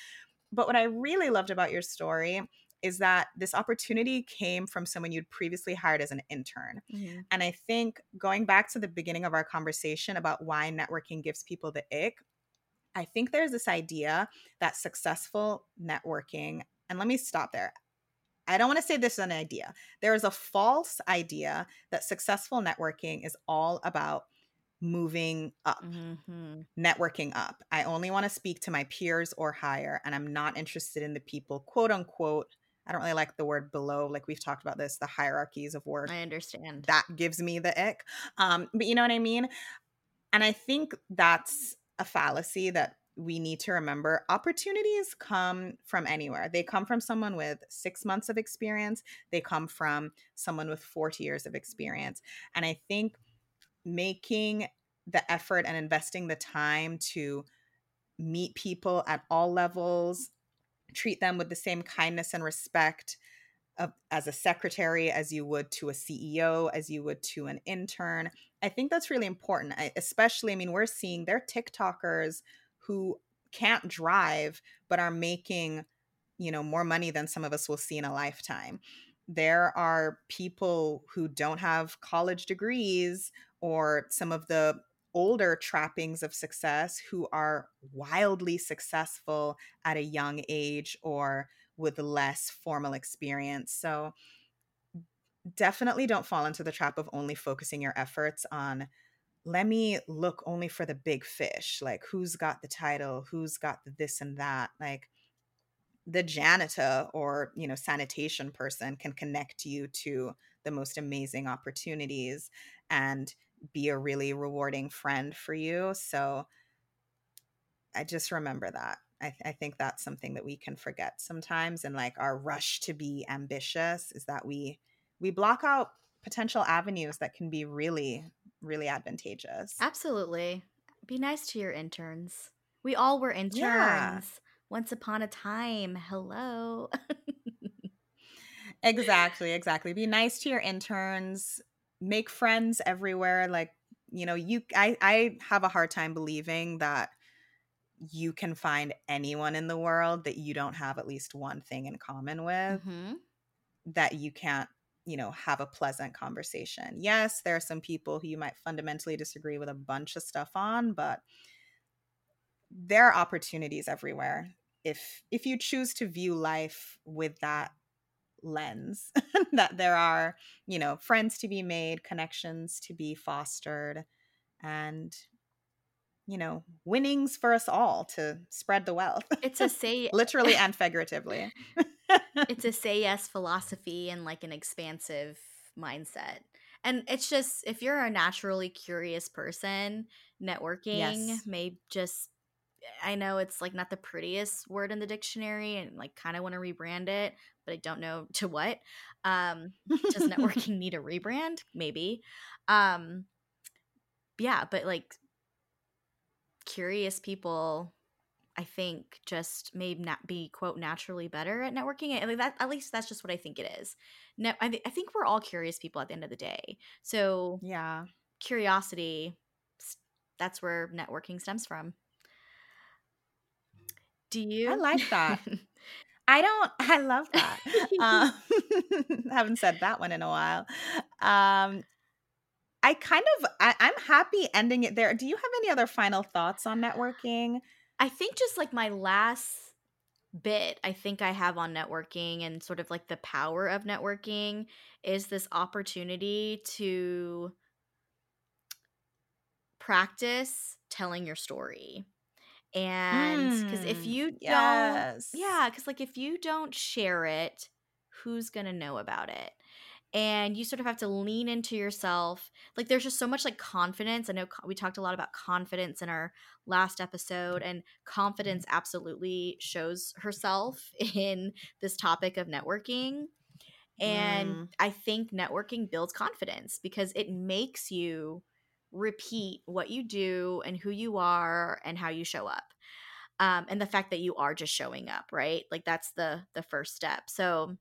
but what I really loved about your story is that this opportunity came from someone you'd previously hired as an intern. And I think going back to the beginning of our conversation about why networking gives people the ick, I think there's this idea that successful networking, and let me stop there. I don't want to say this is an idea. There is a false idea that successful networking is all about moving up Mhm. networking up. I only want to speak to my peers or higher, and I'm not interested in the people, quote unquote. I don't really like the word below, like we've talked about this, the hierarchies of work. I understand. That gives me the ick. Um, but you know what I mean? And I think that's a fallacy that we need to remember. Opportunities come from anywhere. They come from someone with six months of experience, they come from someone with 40 years of experience. And I think making the effort and investing the time to meet people at all levels, treat them with the same kindness and respect of, as a secretary as you would to a CEO, as you would to an intern. I think that's really important, I, especially, I mean, we're seeing they're TikTokers who can't drive but are making, you know, more money than some of us will see in a lifetime. There are people who don't have college degrees or some of the older trappings of success who are wildly successful at a young age or with less formal experience. So definitely don't fall into the trap of only focusing your efforts on let me look only for the big fish, like who's got the title, who's got the this and that. Like the janitor or, you know, sanitation person can connect you to the most amazing opportunities and be a really rewarding friend for you. So I just remember that. I, I think that's something that we can forget sometimes and like our rush to be ambitious is that we we block out potential avenues that can be really really advantageous Absolutely. Be nice to your interns. We all were interns Yeah. once upon a time. Hello. [laughs] exactly exactly be nice to your interns make friends everywhere like you know you i i have a hard time believing that you can find anyone in the world that you don't have at least one thing in common with Mhm. that you can't you know have a pleasant conversation yes there are some people who you might fundamentally disagree with a bunch of stuff on but there are opportunities everywhere if if you choose to view life with that lens [laughs] that there are you know friends to be made connections to be fostered and you know winnings for us all to spread the wealth It's a [laughs] say literally [laughs] and figuratively it's a say yes philosophy and like an expansive mindset. And it's just if you're a naturally curious person, networking yes. may just I know it's like not the prettiest word in the dictionary and like kind of want to rebrand it, but I don't know [laughs] to what. Um does [laughs] networking need a rebrand? Maybe. Um yeah, but like curious people I think just may not be quote naturally better at networking. I mean, that at least that's just what I think it is. No, I, th- I think we're all curious people at the end of the day. So yeah, curiosity. That's where networking stems from. Do you? I like that. [laughs] I don't. I love that. [laughs] [laughs] um, haven't said that one in a while. Um, I kind of. I, I'm happy ending it there. Do you have any other final thoughts on networking? I think just like my last bit I think I have on networking and sort of like the power of networking is this opportunity to practice telling your story. And because if hmm, you yes. don't, yeah, because like if you don't share it, who's going to know about it? and you sort of have to lean into yourself like there's just so much like confidence i know we talked a lot about confidence in our last episode and confidence mm-hmm. absolutely shows herself [laughs] in this topic of networking and mm. i think networking builds confidence because it makes you repeat what you do and who you are and how you show up um, and the fact that you are just showing up right like that's the the first step so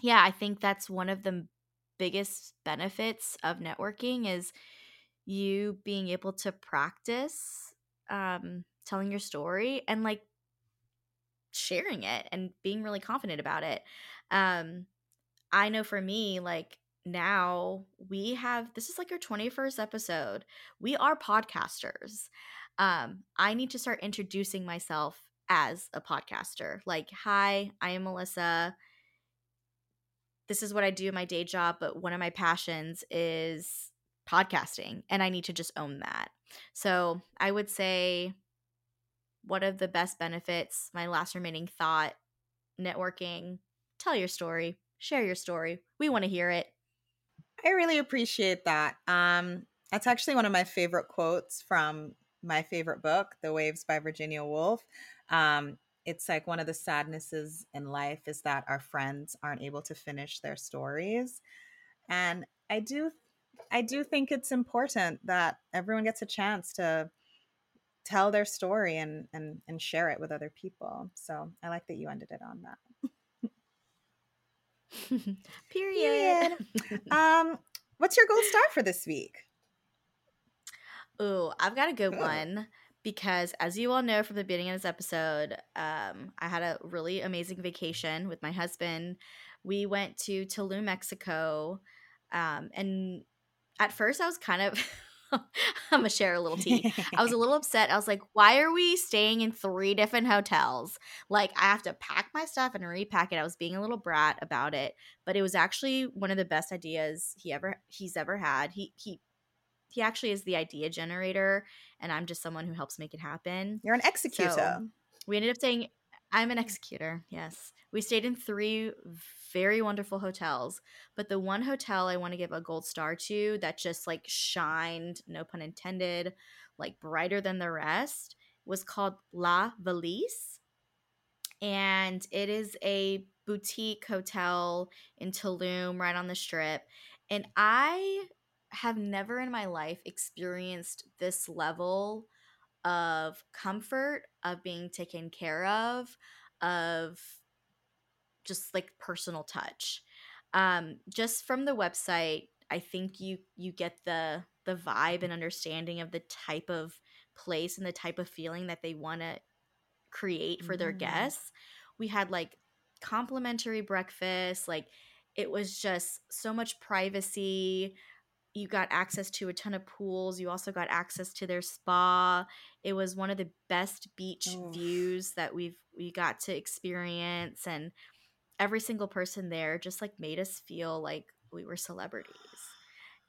yeah, I think that's one of the biggest benefits of networking is you being able to practice um, telling your story and like sharing it and being really confident about it. Um, I know for me, like now we have this is like our 21st episode. We are podcasters. Um, I need to start introducing myself as a podcaster. Like, hi, I am Melissa this is what I do in my day job, but one of my passions is podcasting, and I need to just own that. So I would say one of the best benefits, my last remaining thought, networking, tell your story, share your story. We want to hear it. I really appreciate that. Um, that's actually one of my favorite quotes from my favorite book, The Waves by Virginia Woolf. Um, it's like one of the sadnesses in life is that our friends aren't able to finish their stories and i do i do think it's important that everyone gets a chance to tell their story and and and share it with other people so i like that you ended it on that [laughs] period [laughs] um what's your gold star for this week oh i've got a good one because as you all know from the beginning of this episode, um, I had a really amazing vacation with my husband. We went to Tulum, Mexico. Um, and at first I was kind of [laughs] [laughs] I'm gonna share a little tea. I was a [laughs] little upset. I was like, why are we staying in three different hotels? Like, I have to pack my stuff and repack it. I was being a little brat about it, but it was actually one of the best ideas he ever he's ever had. He he he actually is the idea generator and i'm just someone who helps make it happen you're an executor so we ended up saying i'm an mm. executor yes. We stayed in three very wonderful hotels but the one hotel i want to give a gold star to that just like shined no pun intended like brighter than the rest was called la valise and it is a boutique hotel in tulum right on the strip and i have never in my life experienced this level of comfort, of being taken care of, of just like personal touch. Um, just from the website, I think you you get the the vibe and understanding of the type of place and the type of feeling that they want to create for their mm. guests. We had like complimentary breakfast, like it was just so much privacy you got access to a ton of pools. You also got access to their spa. It was one of the best beach Oof. views that we've we got to experience and every single person there just like made us feel like we were celebrities.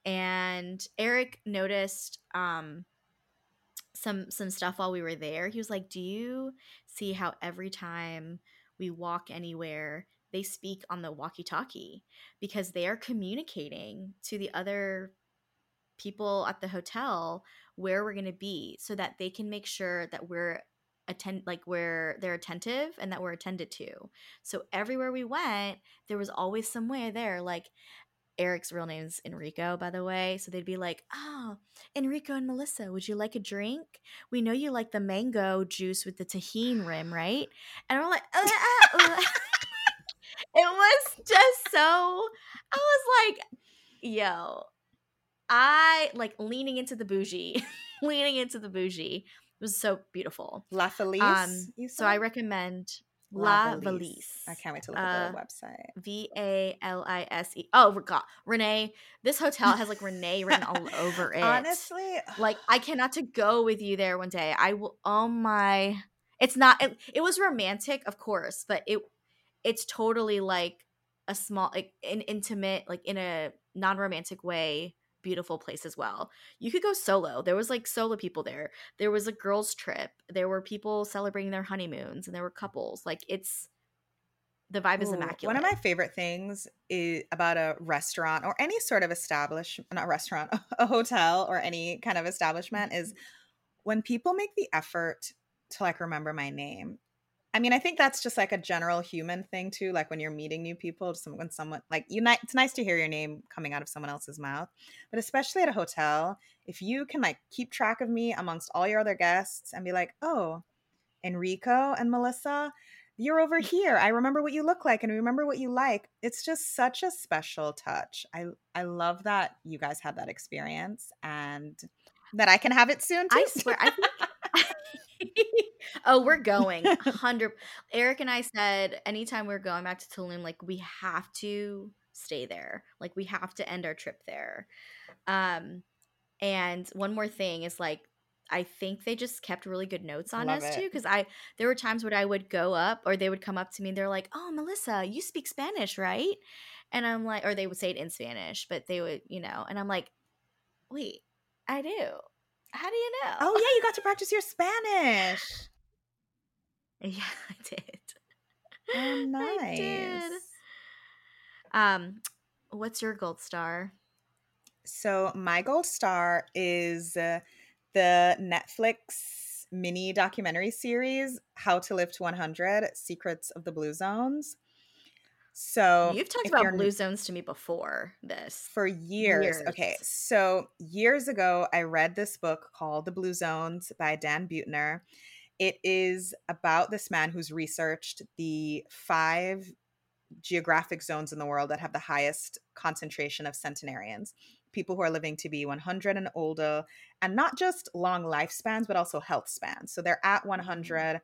And Eric noticed um some some stuff while we were there. He was like, "Do you see how every time we walk anywhere, they speak on the walkie talkie because they are communicating to the other people at the hotel where we're going to be so that they can make sure that we're attend like where they're attentive and that we're attended to so everywhere we went there was always some way there like Eric's real name's Enrico, by the way. So they'd be like, Oh, Enrico and Melissa, would you like a drink? We know you like the mango juice with the Tajín rim, right? And we're like, uh, uh, uh. [laughs] [laughs] It was just so, I was like, Yo, I like leaning into the bougie, [laughs] leaning into the bougie. It was so beautiful. La Felice. Um, so I recommend La, La Valise. Valise. I can't wait to look at the uh, website. V A L I S E. Oh, God. Renee. This hotel has like Renee written all over [laughs] it. Honestly. [sighs] Like, I cannot to go with you there one day. I will. Oh my. It's not. It, it was romantic, of course, but it it's totally like a small, like an intimate, like in a non romantic way beautiful place as well. You could go solo. There was like solo people there. There was a girls trip. There were people celebrating their honeymoons and there were couples. Like it's the vibe Ooh, is immaculate. One of my favorite things is about a restaurant or any sort of establishment, not restaurant, [laughs] a hotel or any kind of establishment is mm-hmm. when people make the effort to like remember my name. I mean, I think that's just like a general human thing too. Like when you're meeting new people, when someone like you, it's nice to hear your name coming out of someone else's mouth. But especially at a hotel, if you can like keep track of me amongst all your other guests and be like, oh, Enrico and Melissa, you're over mm. here. I remember what you look like and remember what you like. It's just such a special touch. I I love that you guys had that experience and that I can have it soon too. I swear, I think [laughs] [laughs] [laughs] oh, we're going. 100 [laughs] Eric and I said anytime we're going back to Tulum like we have to stay there. Like we have to end our trip there. Um and one more thing is like I think they just kept really good notes on Love us it. too because I there were times when I would go up or they would come up to me and they're like, "Oh, Melissa, you speak Spanish, right?" And I'm like or they would say it in Spanish, but they would, you know, and I'm like, "Wait, I do." How do you know? Oh yeah, you got to practice your Spanish. [laughs] Yeah, I did. Oh, [laughs] nice. Did. Um, what's your gold star? So my gold star is uh, the Netflix mini documentary series "How to Live to 100: Secrets of the Blue Zones." So you've talked about blue zones to me before this for years. years. Okay, so years ago, I read this book called The Blue Zones by Dan Buettner. It is about this man who's researched the five geographic zones in the world that have the highest concentration of centenarians, people who are living to be 100 and older, and not just long lifespans, but also health spans. So they're at mm-hmm. 100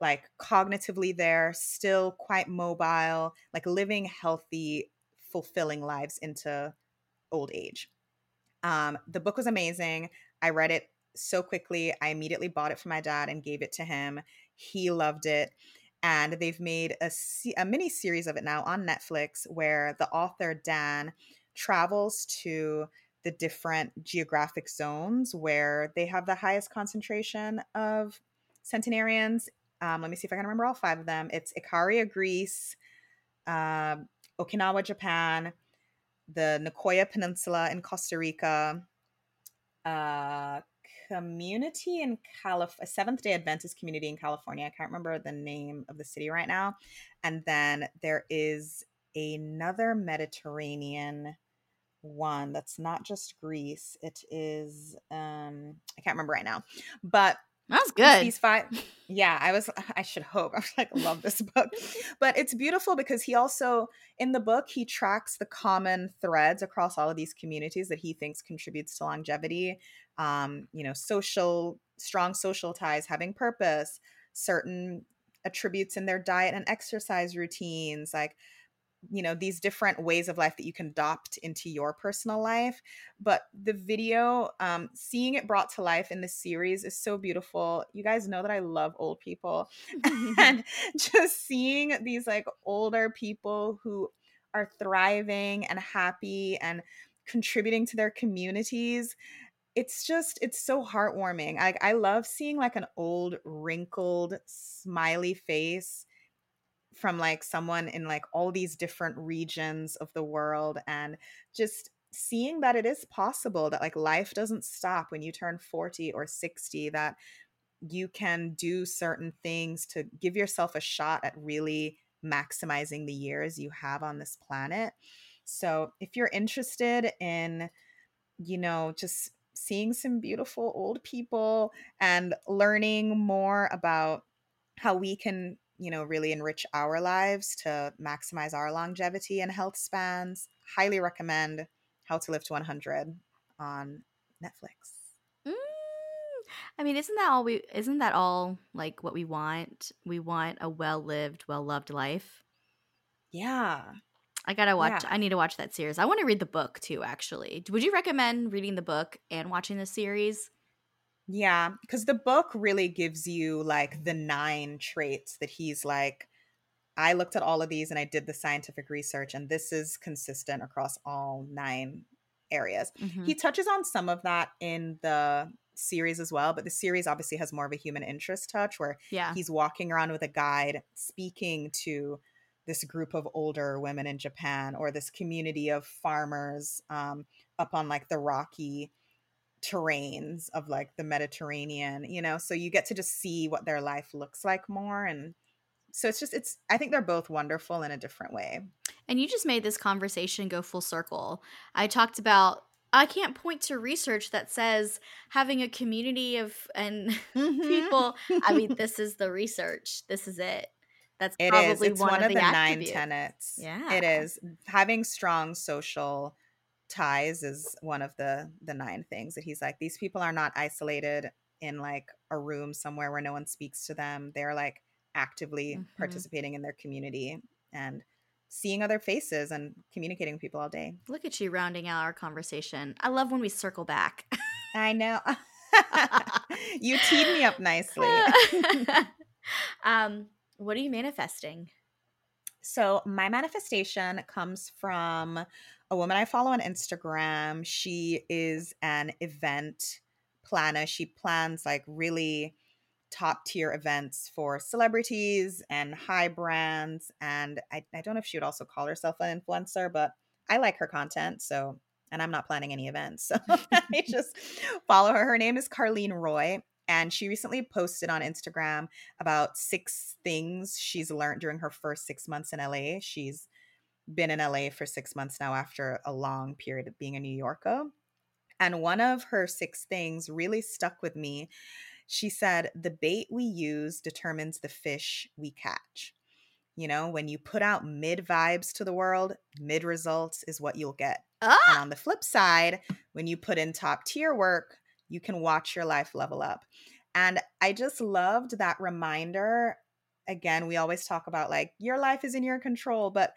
like cognitively there, still quite mobile, like living healthy, fulfilling lives into old age. Um, the book was amazing. I read it so quickly. I immediately bought it for my dad and gave it to him. He loved it. And they've made a, a mini series of it now on Netflix where the author, Dan, travels to the different geographic zones where they have the highest concentration of centenarians um, let me see if I can remember all five of them. It's Ikaria, Greece, uh, Okinawa, Japan, the Nicoya Peninsula in Costa Rica, uh, community in California, Seventh day Adventist community in California. I can't remember the name of the city right now. And then there is another Mediterranean one that's not just Greece. It is, um, I can't remember right now. But that's good. These five. Yeah, I was. I should hope. [laughs] I was like, love this book, but it's beautiful because he also in the book he tracks the common threads across all of these communities that he thinks contributes to longevity. Um, you know, social, strong social ties, having purpose, certain attributes in their diet and exercise routines, like you know these different ways of life that you can adopt into your personal life but the video um seeing it brought to life in the series is so beautiful. You guys know that i love old people. [laughs] [laughs] And just seeing these like older people who are thriving and happy and contributing to their communities it's just it's so heartwarming. Like i love seeing like an old wrinkled smiley face from like someone in like all these different regions of the world and just seeing that it is possible that like life doesn't stop when you turn 40 or 60 that you can do certain things to give yourself a shot at really maximizing the years you have on this planet. So, if you're interested in you know, just seeing some beautiful old people and learning more about how we can, you know, really enrich our lives to maximize our longevity and health spans. Highly recommend How to Live to 100 on Netflix. Mm, I mean, isn't that all we isn't that all like what we want? We want a well-lived, well-loved life. Yeah. I gotta watch. Yeah. I need to watch that series. I want to read the book too. Actually, would you recommend reading the book and watching the series? Yeah, because the book really gives you like the nine traits that he's like. I looked at all of these and I did the scientific research, and this is consistent across all nine areas. Mm-hmm. He touches on some of that in the series as well, but the series obviously has more of a human interest touch where yeah. he's walking around with a guide speaking to this group of older women in Japan or this community of farmers um, up on like the rocky terrains of like the Mediterranean, you know, so you get to just see what their life looks like more. And so it's just, it's, I think they're both wonderful in a different way. And you just made this conversation go full circle. I talked about I can't point to research that says having a community of and mm-hmm. [laughs] people. I mean, this is the research. This is it. That's it probably is. It's one, one of, the, the nine tenets. Yeah, it is. Having strong social ties is one of the the nine things that he's like. These people are not isolated in like a room somewhere where no one speaks to them. They're like actively mm-hmm. participating in their community and seeing other faces and communicating with people all day. Look at you rounding out our conversation. I love when we circle back. I know. [laughs] you teed me up nicely. [laughs] [laughs] um, what are you manifesting? So, my manifestation comes from a woman I follow on Instagram. She is an event planner. She plans like really top tier events for celebrities and high brands. And I, I don't know if she would also call herself an influencer, but I like her content. So, and I'm not planning any events. So [laughs] I [laughs] just follow her. Her name is Karleen Roy. And she recently posted on Instagram about six things she's learned during her first six months in LA. She's been in LA for six months now after a long period of being a New Yorker. And one of her six things really stuck with me. She said, The bait we use determines the fish we catch. You know, when you put out mid vibes to the world, mid results is what you'll get. Ah! And on the flip side, when you put in top tier work, you can watch your life level up. And I just loved that reminder. Again, we always talk about like your life is in your control, but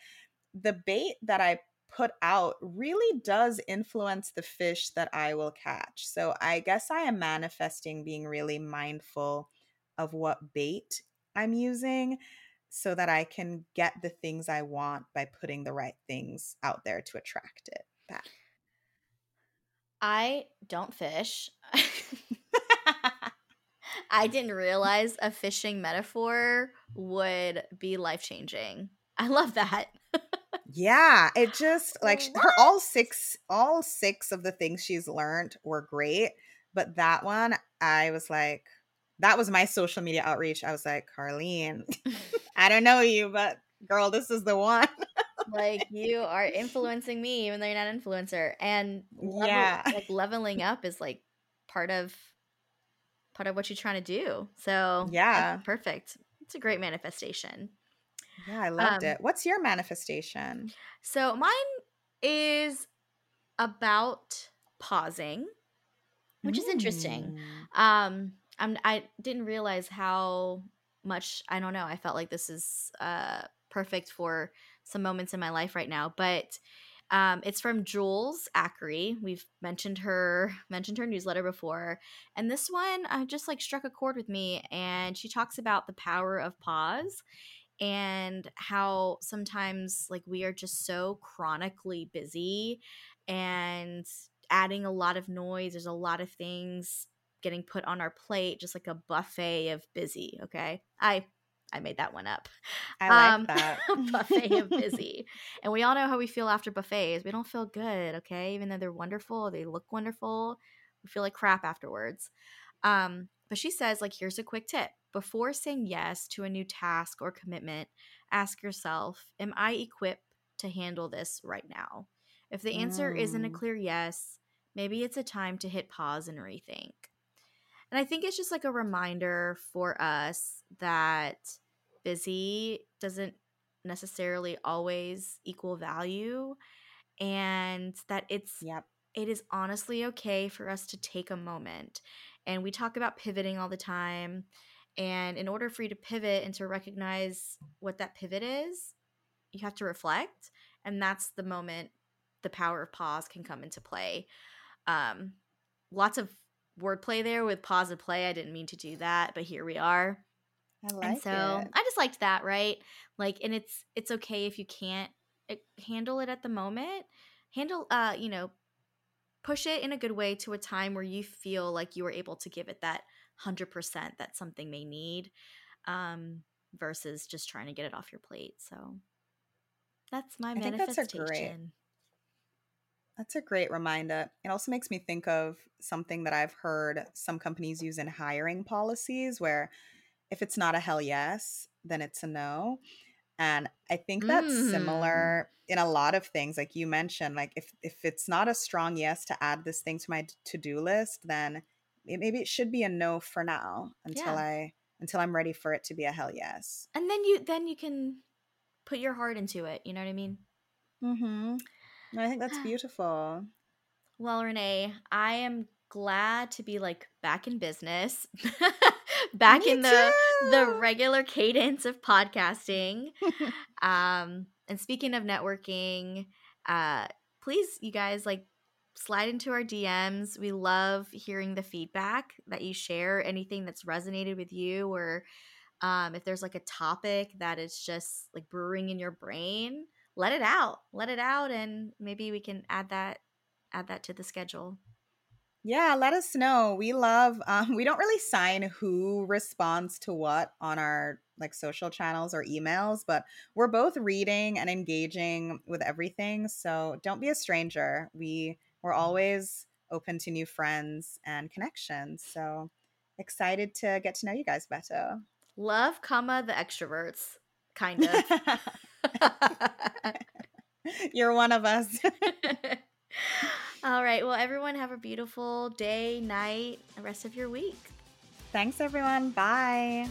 the bait that I put out really does influence the fish that I will catch. So I guess I am manifesting being really mindful of what bait I'm using so that I can get the things I want by putting the right things out there to attract it back. I don't fish. [laughs] I didn't realize a fishing metaphor would be life changing. I love that. yeah, it just [laughs] like what? her all six all six of the things she's learned were great, but that one I was like that was my social media outreach. I was like, "Karleen, [laughs] I don't know you, but girl, this is the one." Like you are influencing me even though you're not an influencer. And level, yeah. like leveling up is like part of part of what you're trying to do. So yeah. perfect. It's a great manifestation. Yeah i loved um, it. What's your manifestation? So mine is about pausing which mm. is interesting. Mm. um I'm, i didn't realize how much i don't know i felt like this is uh perfect for some moments in my life right now. But um, it's from Jules Acree. We've mentioned her [laughs] mentioned her newsletter before, and this one uh, just like struck a chord with me. And she talks about the power of pause and how sometimes like we are just so chronically busy and adding a lot of noise. There's a lot of things getting put on our plate, just like a buffet of busy. Okay, I I made that one up. I like um, that. [laughs] buffet of busy. [laughs] And we all know how we feel after buffets. We don't feel good, okay? Even though they're wonderful, they look wonderful, we feel like crap afterwards. Um, but she says, like, here's a quick tip. Before saying yes to a new task or commitment, ask yourself, am I equipped to handle this right now? If the answer mm. isn't a mm. clear yes, maybe it's a time to hit pause and rethink. And I think it's just like a reminder for us that busy doesn't necessarily always equal value and that it's yep. it is honestly okay for us to take a moment. And we talk about pivoting all the time. And in order for you to pivot and to recognize what that pivot is, you have to reflect. And that's the moment the power of pause can come into play. Um, lots of wordplay there with pause and play. I didn't mean to do that, but here we are. I like and so it. I just liked that, right? Like, and it's it's okay if you can't eh, handle it at the moment. Handle, uh, you know, push it in a good way to a time where you feel like you were able to give it that hundred percent that something may need, um, versus just trying to get it off your plate. So that's my I manifestation. Think that's a great that's a great reminder. It also makes me think of something that I've heard some companies use in hiring policies where if it's not a hell yes, then it's a no. And I think that's mm. similar in a lot of things like you mentioned like if if it's not a strong yes to add this thing to my to-do list, then it, maybe it should be a no for now until yeah. I until I'm ready for it to be a hell yes. And then you then you can put your heart into it, you know what I mean? Mhm. I think that's [sighs] beautiful. Well, Renee, I am glad to be like back in business, [laughs] back Me in the too. the regular cadence of podcasting. [laughs] um, and speaking of networking, uh, please, you guys, like slide into our DMs. We love hearing the feedback that you share, anything that's resonated with you, or um, if there's like a topic that is just like brewing in your brain let it out let it out and maybe we can add that add that to the schedule. Yeah let us know. We love um, [laughs] we don't really sign who responds to what on our like social channels or emails but we're both reading and engaging with everything so don't be a stranger. We we're always open to new friends and connections so excited to get to know you guys better. Love comma the extroverts kind of [laughs] [laughs] You're one of us. [laughs] All right. Well, everyone, have a beautiful day, night, the rest of your week. Thanks, everyone. Bye.